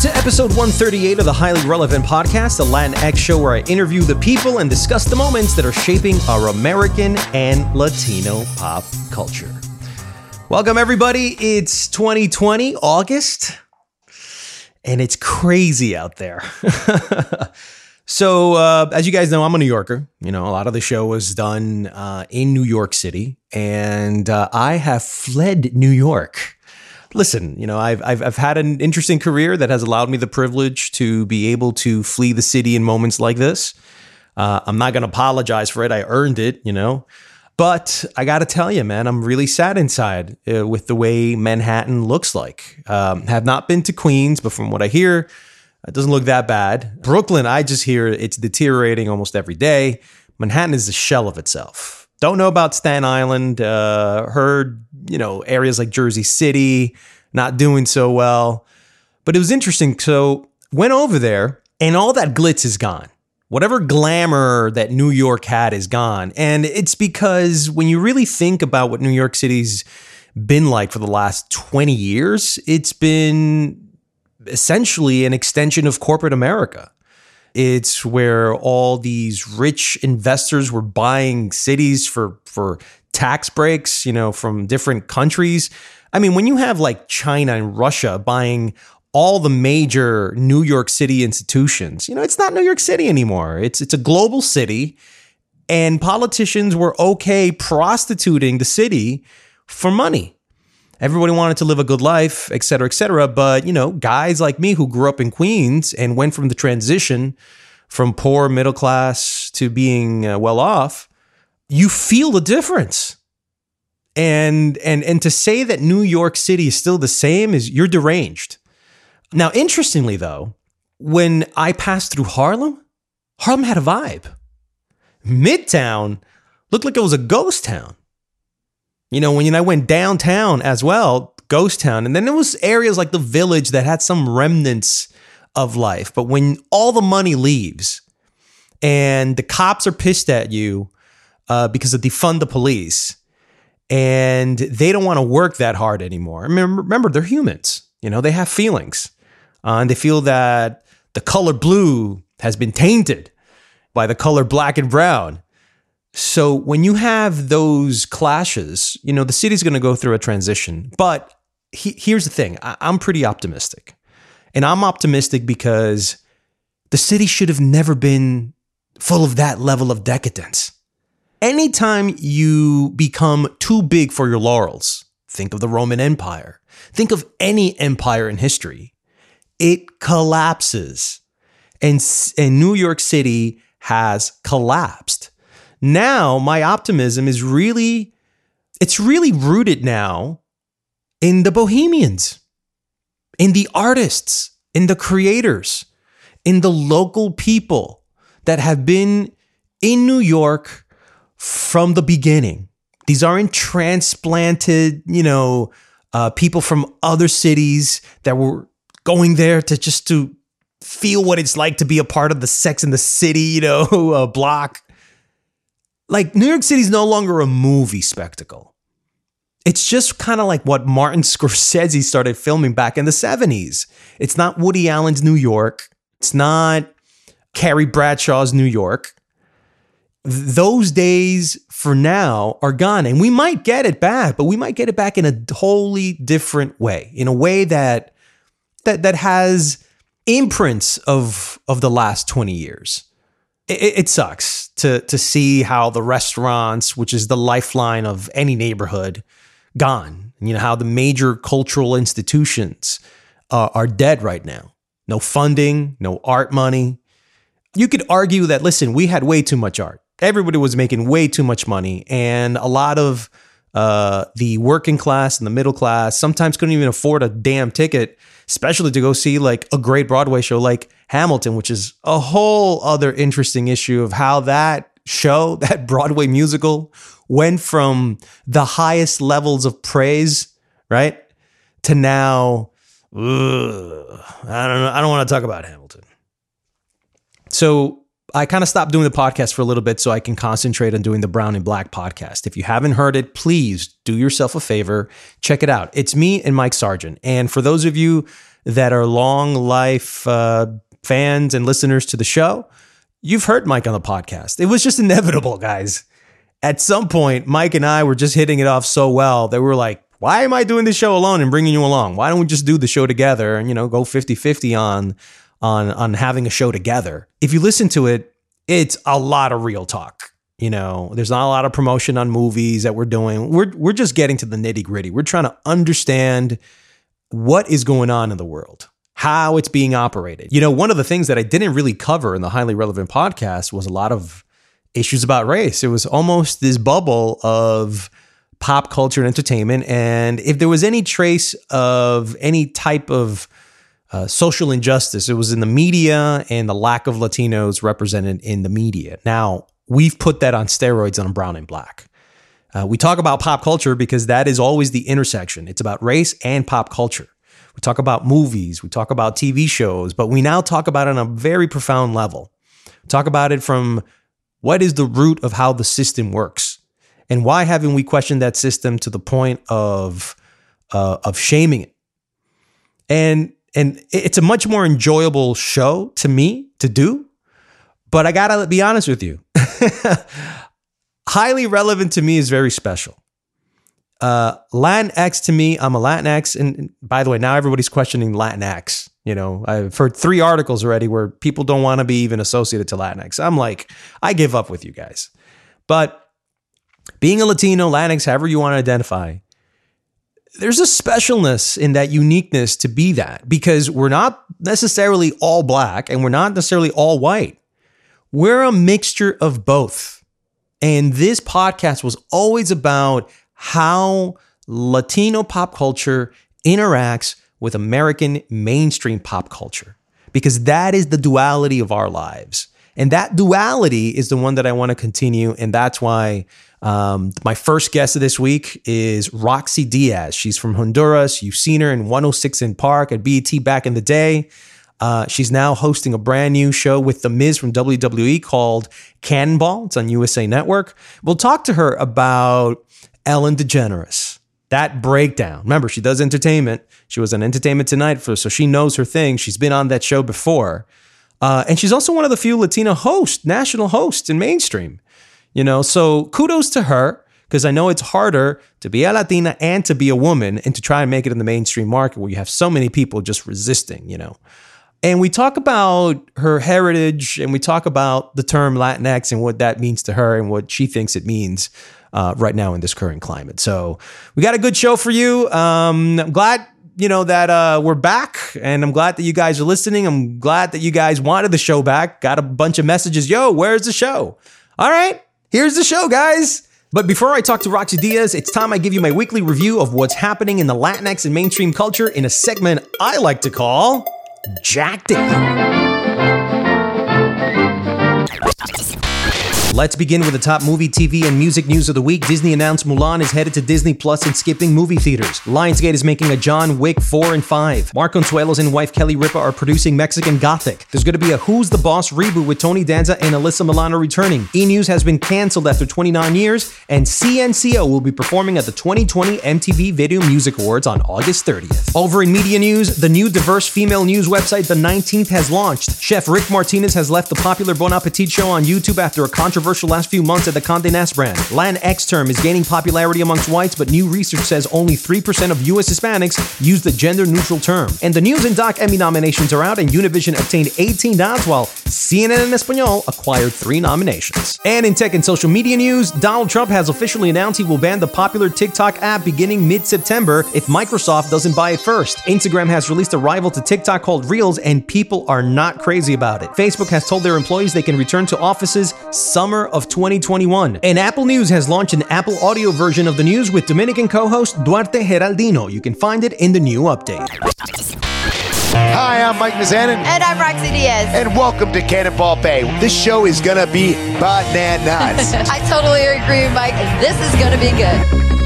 Welcome to episode 138 of the Highly Relevant Podcast, the Latinx show where I interview the people and discuss the moments that are shaping our American and Latino pop culture. Welcome, everybody. It's 2020, August, and it's crazy out there. so, uh, as you guys know, I'm a New Yorker. You know, a lot of the show was done uh, in New York City, and uh, I have fled New York listen, you know, I've, I've, I've had an interesting career that has allowed me the privilege to be able to flee the city in moments like this. Uh, I'm not going to apologize for it. I earned it, you know. But I got to tell you, man, I'm really sad inside uh, with the way Manhattan looks like. Um, have not been to Queens, but from what I hear, it doesn't look that bad. Brooklyn, I just hear it's deteriorating almost every day. Manhattan is a shell of itself. Don't know about Staten Island. Uh, heard, you know, areas like Jersey City not doing so well. But it was interesting. So went over there and all that glitz is gone. Whatever glamour that New York had is gone. And it's because when you really think about what New York City's been like for the last 20 years, it's been essentially an extension of corporate America. It's where all these rich investors were buying cities for for tax breaks, you know, from different countries. I mean, when you have like China and Russia buying all the major New York City institutions, you know, it's not New York City anymore. It's it's a global city and politicians were okay prostituting the city for money everybody wanted to live a good life, et cetera, et cetera. But, you know, guys like me who grew up in Queens and went from the transition from poor middle class to being uh, well off, you feel the difference. And and and to say that New York City is still the same is you're deranged. Now, interestingly though, when I passed through Harlem, Harlem had a vibe. Midtown looked like it was a ghost town. You know, when I went downtown as well, ghost town, and then there was areas like the village that had some remnants of life. But when all the money leaves and the cops are pissed at you uh, because of defund the police and they don't want to work that hard anymore. Remember, remember, they're humans. You know, they have feelings uh, and they feel that the color blue has been tainted by the color black and brown. So when you have those clashes, you know, the city's going to go through a transition. But he, here's the thing I, I'm pretty optimistic. And I'm optimistic because the city should have never been full of that level of decadence. Anytime you become too big for your laurels, think of the Roman Empire, think of any empire in history, it collapses. And, and New York City has collapsed. Now, my optimism is really, it's really rooted now in the bohemians, in the artists, in the creators, in the local people that have been in New York from the beginning. These aren't transplanted, you know, uh, people from other cities that were going there to just to feel what it's like to be a part of the Sex in the City, you know, uh, block like New York City is no longer a movie spectacle. It's just kind of like what Martin Scorsese started filming back in the 70s. It's not Woody Allen's New York. It's not Carrie Bradshaw's New York. those days for now are gone and we might get it back but we might get it back in a wholly different way in a way that that that has imprints of of the last 20 years it, it sucks to to see how the restaurants which is the lifeline of any neighborhood gone. You know how the major cultural institutions uh, are dead right now. No funding no art money. You could argue that listen we had way too much art. Everybody was making way too much money, and a lot of uh, the working class and the middle class sometimes couldn't even afford a damn ticket, especially to go see like a great Broadway show like Hamilton, which is a whole other interesting issue of how that show, that Broadway musical, went from the highest levels of praise, right, to now. Ugh, I don't know. I don't want to talk about Hamilton. So I kind of stopped doing the podcast for a little bit so I can concentrate on doing the Brown and Black podcast. If you haven't heard it, please do yourself a favor, check it out. It's me and Mike Sargent. And for those of you that are long life uh, fans and listeners to the show, you've heard Mike on the podcast. It was just inevitable, guys. At some point, Mike and I were just hitting it off so well that we were like, why am I doing this show alone and bringing you along? Why don't we just do the show together and, you know, go 50 50 on on on having a show together. If you listen to it, it's a lot of real talk. You know, there's not a lot of promotion on movies that we're doing. We're we're just getting to the nitty gritty. We're trying to understand what is going on in the world, how it's being operated. You know, one of the things that I didn't really cover in the highly relevant podcast was a lot of issues about race. It was almost this bubble of pop culture and entertainment. And if there was any trace of any type of uh, social injustice. It was in the media and the lack of Latinos represented in the media. Now, we've put that on steroids on Brown and Black. Uh, we talk about pop culture because that is always the intersection. It's about race and pop culture. We talk about movies, we talk about TV shows, but we now talk about it on a very profound level. Talk about it from what is the root of how the system works, and why haven't we questioned that system to the point of uh, of shaming it? And and it's a much more enjoyable show to me to do. But I gotta be honest with you, highly relevant to me is very special. Uh, Latinx to me, I'm a Latinx, and by the way, now everybody's questioning Latinx. You know, I've heard three articles already where people don't want to be even associated to Latinx. I'm like, I give up with you guys. But being a Latino, Latinx, however you want to identify, there's a specialness in that uniqueness to be that because we're not necessarily all black and we're not necessarily all white. We're a mixture of both. And this podcast was always about how Latino pop culture interacts with American mainstream pop culture because that is the duality of our lives. And that duality is the one that I want to continue. And that's why um, my first guest of this week is Roxy Diaz. She's from Honduras. You've seen her in 106 & Park at BET back in the day. Uh, she's now hosting a brand new show with The Miz from WWE called Cannonball. It's on USA Network. We'll talk to her about Ellen DeGeneres, that breakdown. Remember, she does entertainment. She was on Entertainment Tonight, for, so she knows her thing. She's been on that show before. Uh, and she's also one of the few Latina hosts, national hosts in mainstream. You know, so kudos to her because I know it's harder to be a Latina and to be a woman and to try and make it in the mainstream market where you have so many people just resisting, you know. And we talk about her heritage and we talk about the term Latinx and what that means to her and what she thinks it means uh, right now in this current climate. So we got a good show for you. Um, I'm glad you know that uh, we're back and i'm glad that you guys are listening i'm glad that you guys wanted the show back got a bunch of messages yo where's the show all right Here's the show, guys. But before I talk to Roxy Diaz, it's time I give you my weekly review of what's happening in the Latinx and mainstream culture in a segment I like to call Jacked In. Let's begin with the top movie, TV, and music news of the week. Disney announced Mulan is headed to Disney Plus and skipping movie theaters. Lionsgate is making a John Wick 4 and 5. Mark Consuelos and wife Kelly Ripa are producing Mexican Gothic. There's going to be a Who's the Boss reboot with Tony Danza and Alyssa Milano returning. E News has been canceled after 29 years, and CNCO will be performing at the 2020 MTV Video Music Awards on August 30th. Over in media news, the new diverse female news website, The 19th, has launched. Chef Rick Martinez has left the popular Bon Appetit show on YouTube after a controversial controversial last few months at the Condé Nast brand. Latinx term is gaining popularity amongst whites, but new research says only 3% of US Hispanics use the gender neutral term. And the news and doc Emmy nominations are out, and Univision obtained 18 nods, while CNN en Espanol acquired three nominations. And in tech and social media news, Donald Trump has officially announced he will ban the popular TikTok app beginning mid September if Microsoft doesn't buy it first. Instagram has released a rival to TikTok called Reels, and people are not crazy about it. Facebook has told their employees they can return to offices summer of 2021. And Apple News has launched an Apple audio version of the news with Dominican co host Duarte Geraldino. You can find it in the new update. Hi, I'm Mike Mizanin. And I'm Roxy Diaz. And welcome to Cannonball Bay. This show is going to be bananas. I totally agree, Mike. This is going to be good.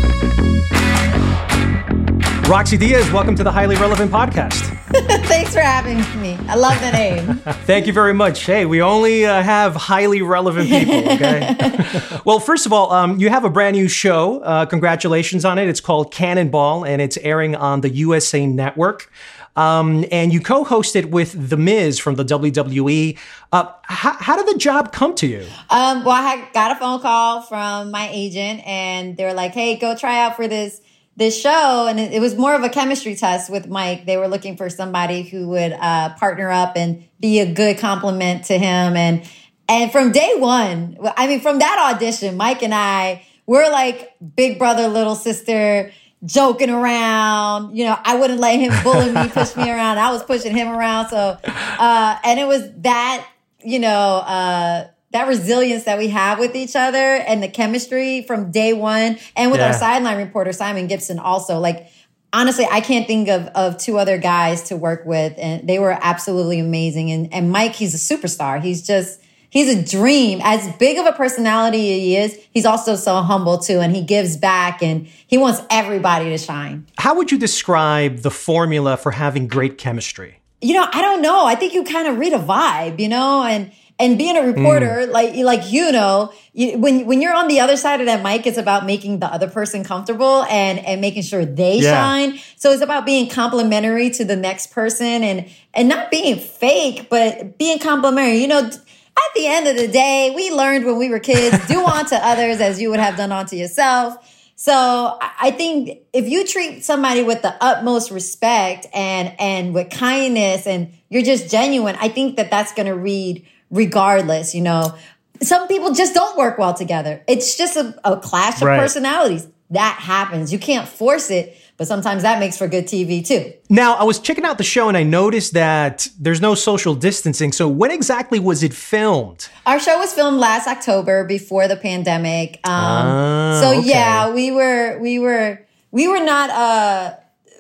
Roxy Diaz, welcome to the Highly Relevant Podcast. Thanks for having me. I love the name. Thank you very much. Hey, we only uh, have highly relevant people, okay? well, first of all, um, you have a brand new show. Uh, congratulations on it. It's called Cannonball, and it's airing on the USA Network. Um, and you co-host it with The Miz from the WWE. Uh, how, how, did the job come to you? Um, well, I got a phone call from my agent, and they were like, "Hey, go try out for this." This show and it, was more of a chemistry test with mike. They were looking for somebody who would uh, partner up and be a good compliment to him. And and from day one i mean from that audition mike and i we're like big brother little sister joking around. You know i wouldn't let him bully me push me around. I was pushing him around. So uh and it was that you know uh that resilience that we have with each other and the chemistry from day one and with yeah. our sideline reporter simon gibson also like honestly i can't think of, of two other guys to work with and they were absolutely amazing and, and mike he's a superstar. He's just he's a dream. As big of a personality he is he's also so humble too and he gives back and he wants everybody to shine. How would you describe the formula for having great chemistry? You know i don't know. I think you kind of read a vibe you know and and being a reporter, mm. like like you know, you, when when you're on the other side of that mic, it's about making the other person comfortable and and making sure they yeah. shine. So it's about being complimentary to the next person and and not being fake, but being complimentary. You know, at the end of the day, we learned when we were kids, do unto others as you would have done unto yourself. So I think if you treat somebody with the utmost respect and and with kindness and you're just genuine, I think that that's going to read regardless, you know. Some people just don't work well together. It's just a, a clash of right. personalities. That happens. You can't force it, but sometimes that makes for good TV too. Now, I was checking out the show and I noticed that there's no social distancing. So, when exactly was it filmed? Our show was filmed last October before the pandemic. Um, ah, so okay. yeah, we were we were we were not uh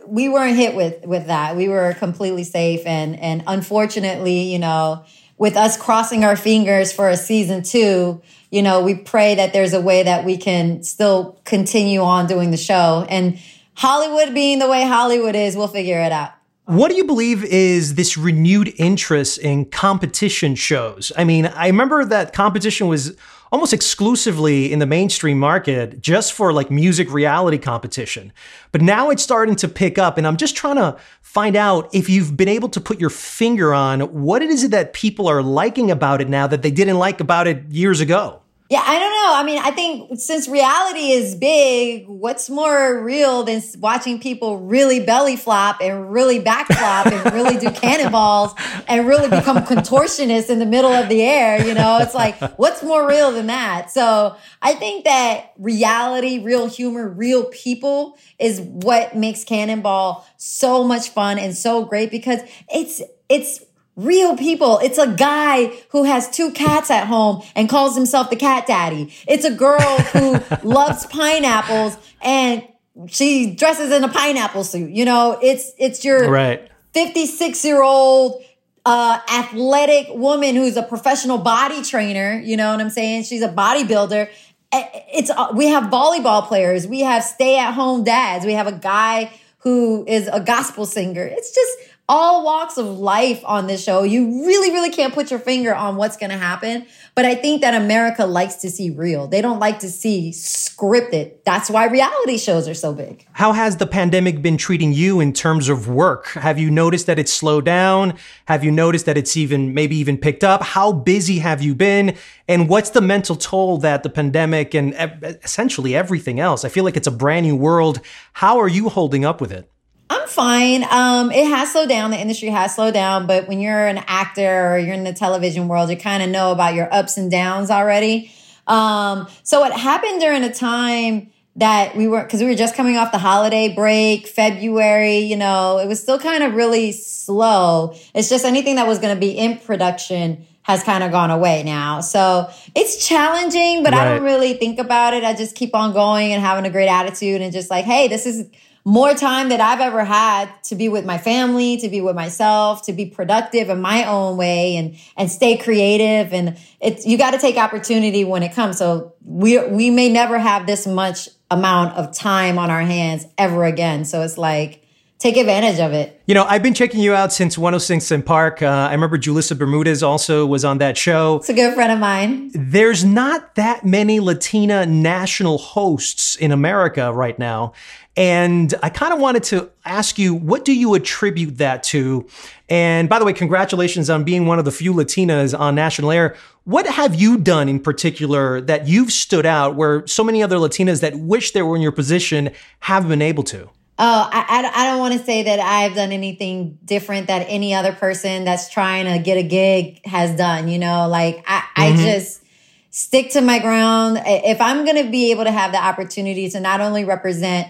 we weren't hit with with that. We were completely safe and and unfortunately, you know, with us crossing our fingers for a season two, you know, we pray that there's a way that we can still continue on doing the show. And Hollywood being the way Hollywood is, we'll figure it out. What do you believe is this renewed interest in competition shows? I mean, I remember that competition was almost exclusively in the mainstream market just for like music reality competition. But now it's starting to pick up, and I'm just trying to find out if you've been able to put your finger on what it is that people are liking about it now that they didn't like about it years ago. Yeah, I don't know. I mean, I think since reality is big, what's more real than watching people really belly flop and really back flop and really do cannonballs and really become contortionists in the middle of the air? You know, it's like, what's more real than that? So I think that reality, real humor, real people is what makes Cannonball so much fun and so great because it's, it's real people. It's a guy who has two cats at home and calls himself the cat daddy. It's a girl who loves pineapples and she dresses in a pineapple suit. You know, it's it's your right. 56 year old uh, athletic woman who's a professional body trainer. You know what I'm saying? She's a bodybuilder. It's uh, we have volleyball players. We have stay at home dads. We have a guy who is a gospel singer. It's just all walks of life on this show. You really, really can't put your finger on what's going to happen. But I think that America likes to see real. They don't like to see scripted. That's why reality shows are so big. How has the pandemic been treating you in terms of work? Have you noticed that it's slowed down? Have you noticed that it's even maybe even picked up? How busy have you been? And what's the mental toll that the pandemic and essentially everything else? I feel like it's a brand new world. How are you holding up with it? I'm fine. Um, it has slowed down. The industry has slowed down, but when you're an actor or you're in the television world, you kind of know about your ups and downs already. Um, so it happened during a time that we were because we were just coming off the holiday break, February. You know, it was still kind of really slow. It's just anything that was going to be in production has kind of gone away now. So it's challenging, but right. I don't really think about it. I just keep on going and having a great attitude and just like, hey, this is more time that I've ever had to be with my family, to be with myself, to be productive in my own way and and stay creative and it's you got to take opportunity when it comes. So we we may never have this much amount of time on our hands ever again. So it's like take advantage of it. You know, I've been checking you out since 106 & Park. Uh, I remember Julissa Bermudez also was on that show. It's a good friend of mine. There's not that many Latina national hosts in America right now. And I kind of wanted to ask you, what do you attribute that to? And by the way, congratulations on being one of the few Latinas on national air. What have you done in particular that you've stood out where so many other Latinas that wish they were in your position have been able to? Oh, I, I, don't want to say that I've done anything different that any other person that's trying to get a gig has done. You know, like I, mm-hmm. I just stick to my ground. If I'm going to be able to have the opportunity to not only represent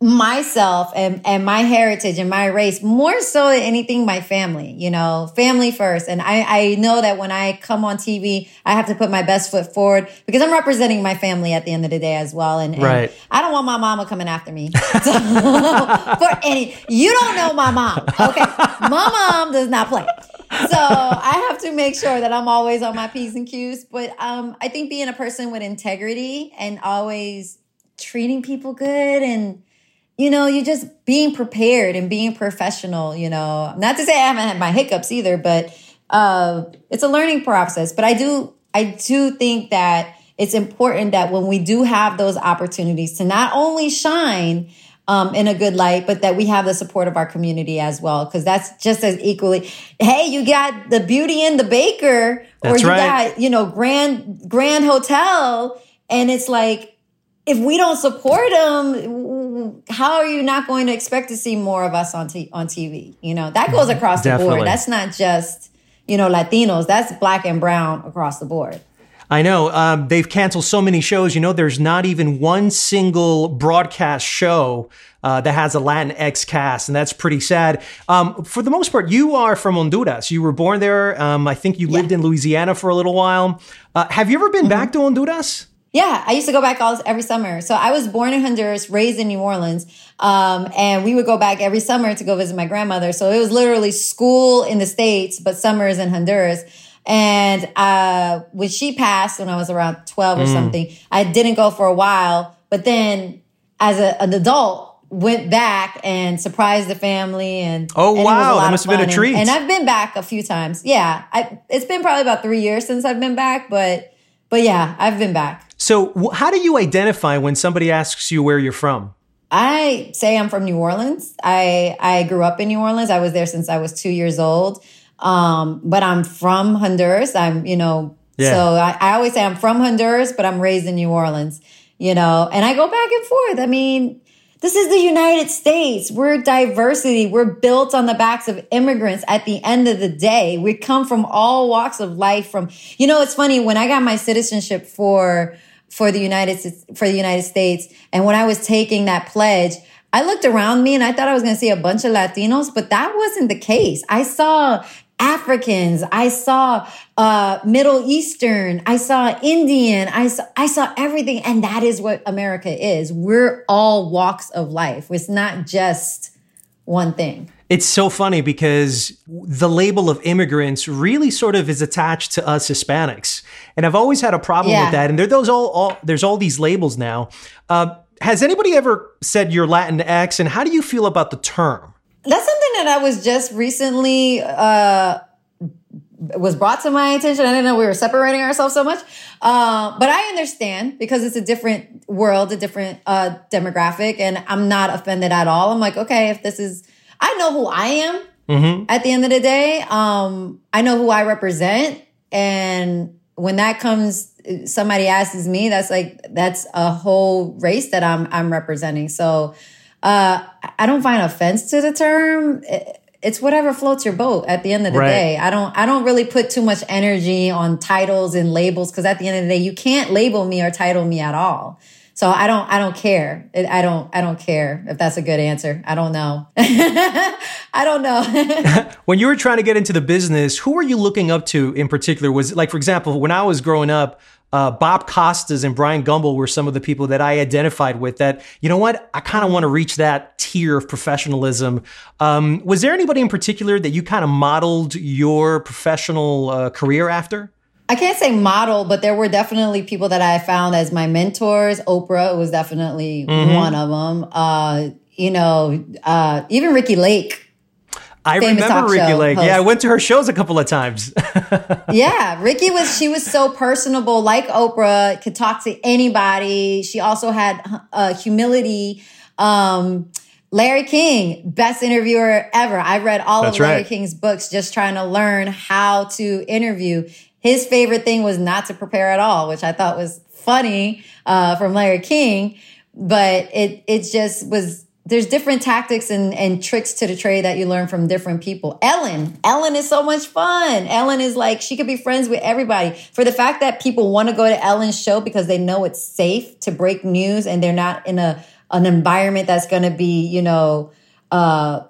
myself and, and my heritage and my race more so than anything my family you know family first. And I, I know that when i come on tv i have to put my best foot forward because i'm representing my family at the end of the day as well. And, and right. i don't want my mama coming after me. So, for any you don't know my mom okay? My mom does not play. So I have to make sure that I'm always on my P's and Q's. But um, I think being a person with integrity and always treating people good and you know, you just being prepared and being professional, you know. Not to say I haven't had my hiccups either, but uh it's a learning process. But I do I do think that it's important that when we do have those opportunities to not only shine um, in a good light, but that we have the support of our community as well, because that's just as equally. Hey, you got the Beauty and the Baker, that's or you right. got you know Grand Grand Hotel, and it's like if we don't support them, how are you not going to expect to see more of us on t- on TV? You know, that goes across Definitely. the board. That's not just, you know, Latinos, that's black and brown across the board. I know. Um, they've canceled so many shows. You know, there's not even one single broadcast show uh, that has a Latinx cast, and that's pretty sad. Um, for the most part, you are from Honduras. You were born there. Um, I think you lived in Louisiana for a little while. Uh, have you ever been mm-hmm. back to Honduras? Yeah, I used to go back all every summer. So I was born in Honduras, raised in New Orleans, um, and we would go back every summer to go visit my grandmother. So it was literally school in the states, but summers in Honduras. And uh, when she passed, when I was around twelve or mm. something, I didn't go for a while. But then, as a, an adult, went back and surprised the family. And oh and wow, that must have been a treat. And, and I've been back a few times. Yeah, I, it's been probably about three years since I've been back, but but yeah, I've been back. So, how do you identify when somebody asks you where you're from? I say I'm from New Orleans. I I grew up in New Orleans. I was there since I was two years old. Um, but I'm from Honduras. I'm, you know, yeah. so I, I always say I'm from Honduras, but I'm raised in New Orleans, you know, and I go back and forth. I mean, this is the United States. We're diversity. We're built on the backs of immigrants at the end of the day. We come from all walks of life from, you know, it's funny when I got my citizenship for, for the United, for the United States. And when I was taking that pledge, I looked around me and I thought I was going to see a bunch of Latinos, but that wasn't the case. I saw Africans. I saw uh, Middle Eastern. I saw Indian. I saw, I saw everything. And that is what America is. We're all walks of life. It's not just one thing. It's so funny because the label of immigrants really sort of is attached to us Hispanics. And I've always had a problem yeah. with that. And there, those all, all, there's all these labels now. Uh, has anybody ever said you're Latin X? And how do you feel about the term? That's something that I was just recently uh was brought to my attention. I didn't know we were separating ourselves so much. Uh, but I understand because it's a different world, a different uh, demographic, and I'm not offended at all. I'm like, okay, if this is, I know who I am Mm-hmm. at the end of the day. Um, I know who I represent. And when that comes, somebody asks me, that's like, that's a whole race that I'm, I'm representing. So, uh, I don't find offense to the term. It- It's whatever floats your boat at the end of the Right. day. I don't, I don't really put too much energy on titles and labels because at the end of the day, you can't label me or title me at all. So I don't, I don't care. It- I don't, I don't care if that's a good answer. I don't know. I don't know. When you were trying to get into the business, who were you looking up to in particular? Was like, for example, when I was growing up, uh, Bob Costas and Bryant Gumbel were some of the people that I identified with. That you know what, I kind of want to reach that tier of professionalism. Um, was there anybody in particular that you kind of modeled your professional uh, career after? I can't say model, but there were definitely people that I found as my mentors. Oprah was definitely one of them. Uh, you know, uh, even Ricki Lake. I Famous remember talk Ricki Lake. host. Yeah, I went to her shows a couple of times. Yeah, Ricki was she was so personable, like Oprah, could talk to anybody. She also had uh, humility. Um, Larry King, best interviewer ever. I read all That's of Larry right. King's books just trying to learn how to interview. His favorite thing was not to prepare at all, which I thought was funny uh, from Larry King. But it it just was. There's different tactics and, and tricks to the trade that you learn from different people. Ellen, Ellen is so much fun. Ellen is like she could be friends with everybody. For the fact that people want to go to Ellen's show because they know it's safe to break news and they're not in a an environment that's going to be, you know, uh,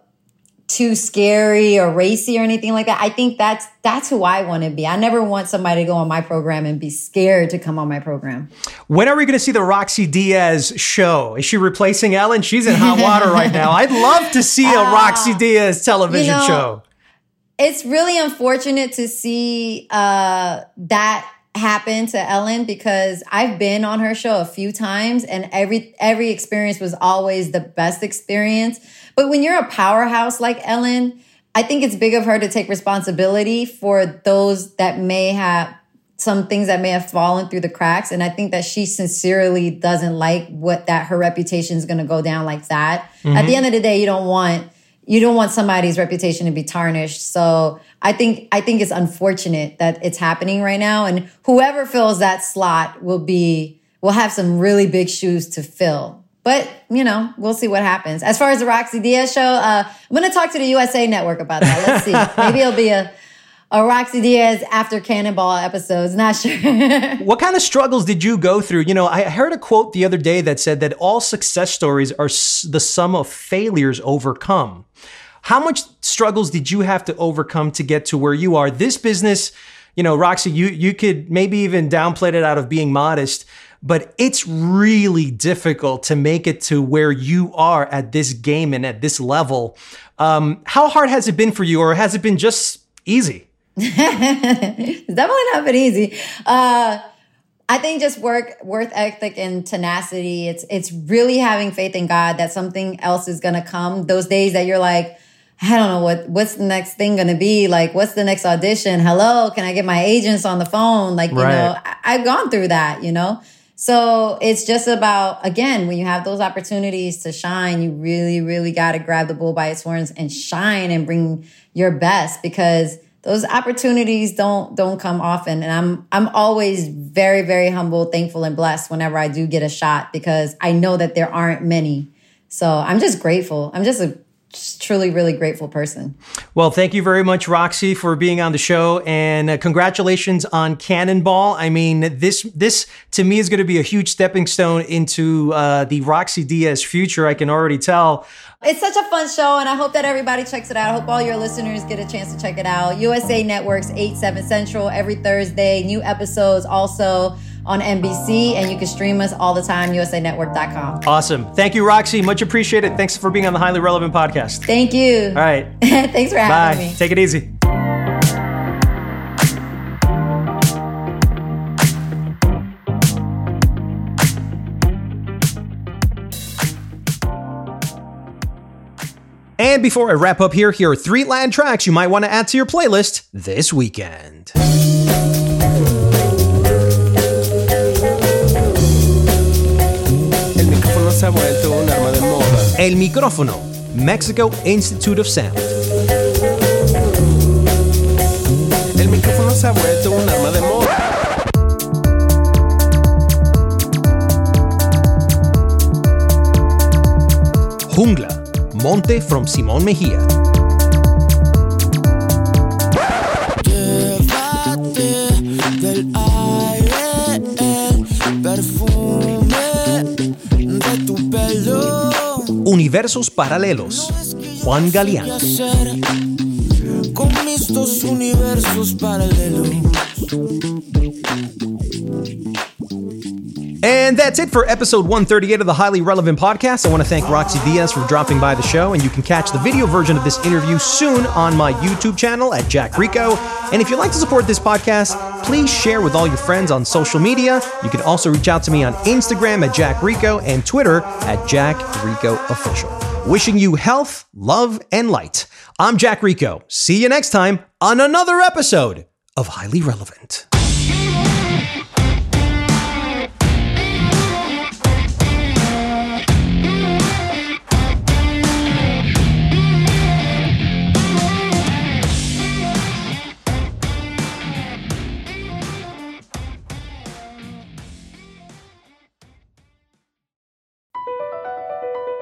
too scary or racy or anything like that. I think that's that's who I want to be. I never want somebody to go on my program and be scared to come on my program. When are we going to see the Roxy Diaz show? Is she replacing Ellen? She's in hot water right now. I'd love to see a Roxy Diaz television you know, show. It's really unfortunate to see uh, that happen to Ellen because I've been on her show a few times and every every experience was always the best experience. But when you're a powerhouse like Ellen, I think it's big of her to take responsibility for those that may have some things that may have fallen through the cracks. And i think that she sincerely doesn't like what that her reputation is going to go down like that. At the mm-hmm. end of the day you don't want you don't want somebody's reputation to be tarnished. So i think i think it's unfortunate that it's happening right now. And whoever fills that slot will be will have some really big shoes to fill but you know we'll see what happens as far as the roxy diaz show uh, i'm going to talk to the usa network about that let's see maybe it'll be a a Roxy Diaz after Cannonball episodes. Not sure. What kind of struggles did you go through? You know, I heard a quote the other day that said that all success stories are s- the sum of failures overcome. How much struggles did you have to overcome to get to where you are? This business, you know, Roxy, you you could maybe even downplay it out of being modest, but it's really difficult to make it to where you are at this game and at this level. Um, how hard has it been for you, or has it been just easy? it's definitely not been easy. Uh, I think just work, work ethic and tenacity. It's it's really having faith in God that something else is gonna come. Those days that you're like, I don't know what what's the next thing gonna be. Like, what's the next audition? Hello, can I get my agents on the phone? Like, you Right. know, I, I've gone through that. You know, so it's just about again when you have those opportunities to shine, you really, really got to grab the bull by its horns and shine and bring your best because those opportunities don't don't come often. And i'm i'm always very very humble thankful and blessed whenever i do get a shot because i know that there aren't many. So i'm just grateful. I'm just a truly really grateful person Well, thank you very much, Roxy, for being on the show, and uh, congratulations on Cannonball. I mean, this this to me is going to be a huge stepping stone into uh, the Roxy Diaz future. I can already tell. it's such a fun show and i hope that everybody checks it out i hope all your listeners get a chance to check it out usa networks 8 7 central every thursday new episodes also on nbc and you can stream us all the time usanetwork.com Awesome. Thank you, Roxy. Much appreciated. Thanks for being on the Highly Relevant podcast. thank you All right. thanks for having me. Bye. me Take it easy. And before I wrap up here, here are three Latin tracks you might want to add to your playlist this weekend. Se ha vuelto un arma de moda. El Micrófono, Mexico Institute of Sound. El micrófono se ha vuelto un arma de moda. Jungla, Monte from Simón Mejía. Universos Paralelos, Juan Galeán. And that's it for episode 138 of the Highly Relevant Podcast. I want to thank Roxy Diaz for dropping by the show, and you can catch the video version of this interview soon on my YouTube channel at Jack Rico. And if you'd like to support this podcast, please share with all your friends on social media. You can also reach out to me on Instagram at Jack Rico and Twitter at Jack Rico Official. Wishing you health, love, and light. I'm Jack Rico. See you next time on another episode of Highly Relevant.